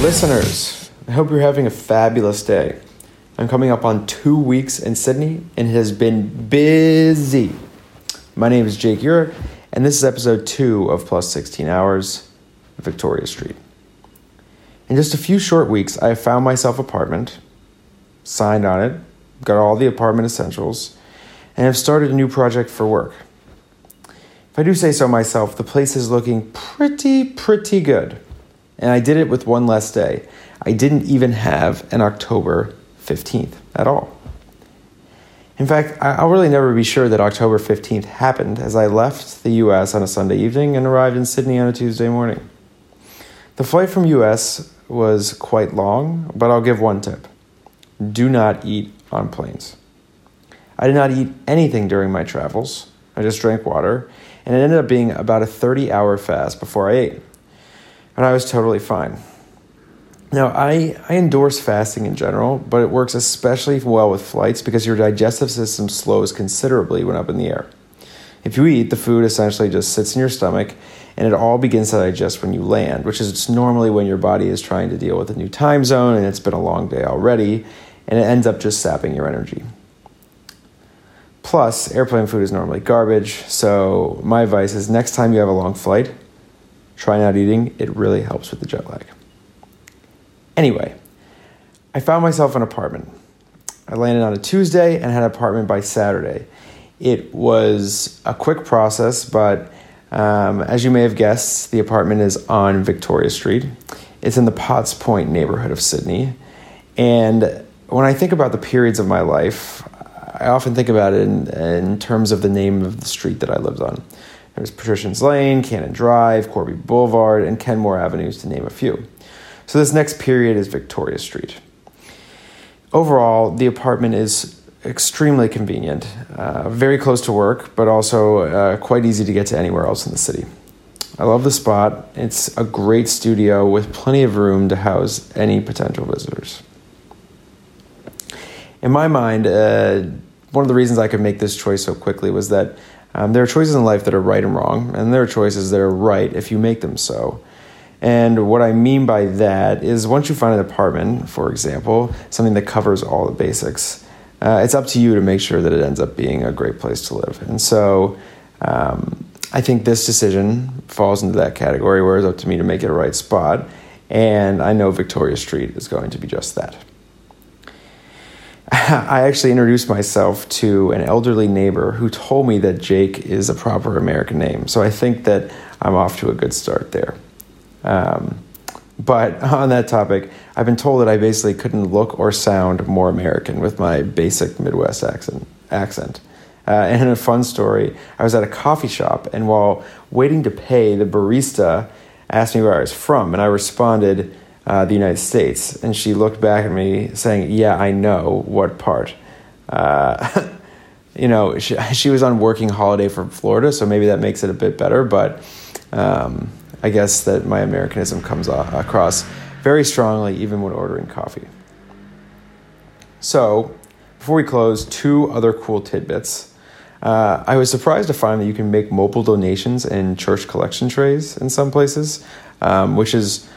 listeners. I hope you're having a fabulous day. I'm coming up on two weeks in Sydney and it has been busy. My name is Jake Urich, and this is episode two of Plus 16 Hours, Victoria Street. In just a few short weeks, I have found myself apartment, signed on it, got all the apartment essentials, and have started a new project for work. If I do say so myself, the place is looking pretty, pretty good. And I did it with one less day. I didn't even have an October 15th at all. In fact, I'll really never be sure that October 15th happened as I left the US on a Sunday evening and arrived in Sydney on a Tuesday morning. The flight from US was quite long, but I'll give one tip do not eat on planes. I did not eat anything during my travels. I just drank water, and it ended up being about a 30 hour fast before I ate. And I was totally fine. Now, I, I endorse fasting in general, but it works especially well with flights because your digestive system slows considerably when up in the air. If you eat, the food essentially just sits in your stomach and it all begins to digest when you land, which is normally when your body is trying to deal with a new time zone and it's been a long day already, and it ends up just sapping your energy. Plus, airplane food is normally garbage, so my advice is next time you have a long flight, try not eating. It really helps with the jet lag. Anyway, I found myself an apartment. I landed on a Tuesday and had an apartment by Saturday. It was a quick process, but um, as you may have guessed, the apartment is on Victoria Street. It's in the Potts Point neighborhood of Sydney. And when I think about the periods of my life, I often think about it in, in terms of the name of the street that I lived on. There's Patricians Lane, Cannon Drive, Corby Boulevard, and Kenmore Avenues, to name a few. So this next period is Victoria Street. Overall, the apartment is extremely convenient, uh, very close to work, but also uh, quite easy to get to anywhere else in the city. I love the spot. It's a great studio with plenty of room to house any potential visitors. In my mind, uh, one of the reasons I could make this choice so quickly was that um, there are choices in life that are right and wrong, and there are choices that are right if you make them so. And what I mean by that is once you find an apartment, for example, something that covers all the basics, uh, it's up to you to make sure that it ends up being a great place to live. And so um, I think this decision falls into that category where it's up to me to make it a right spot. And I know Victoria Street is going to be just that. I actually introduced myself to an elderly neighbor who told me that Jake is a proper American name. So I think that I'm off to a good start there. Um, but on that topic, I've been told that I basically couldn't look or sound more American with my basic Midwest accent. accent. Uh, and a fun story, I was at a coffee shop, and while waiting to pay, the barista asked me where I was from, and I responded, uh, the United States. And she looked back at me saying, Yeah, I know what part. Uh, you know, she, she was on working holiday from Florida, so maybe that makes it a bit better, but. Um, I guess that my Americanism comes across very strongly even when ordering coffee. So, before we close, two other cool tidbits. Uh, I was surprised to find that you can make mobile donations in church collection trays in some places, um, which is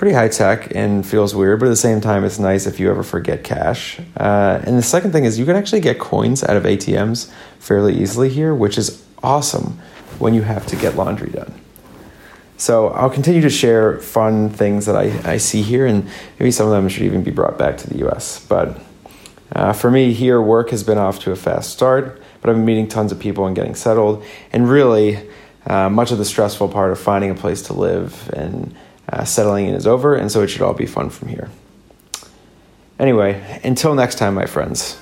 pretty high tech and feels weird, but at the same time, it's nice if you ever forget cash. Uh, and the second thing is, you can actually get coins out of ATMs fairly easily here, which is awesome when you have to get laundry done. So I'll continue to share fun things that I, I see here, and maybe some of them should even be brought back to the US. But uh, for me, here, work has been off to a fast start, but I've been meeting tons of people and getting settled. And really, uh, much of the stressful part of finding a place to live and uh, settling in is over, and so it should all be fun from here. Anyway, until next time, my friends.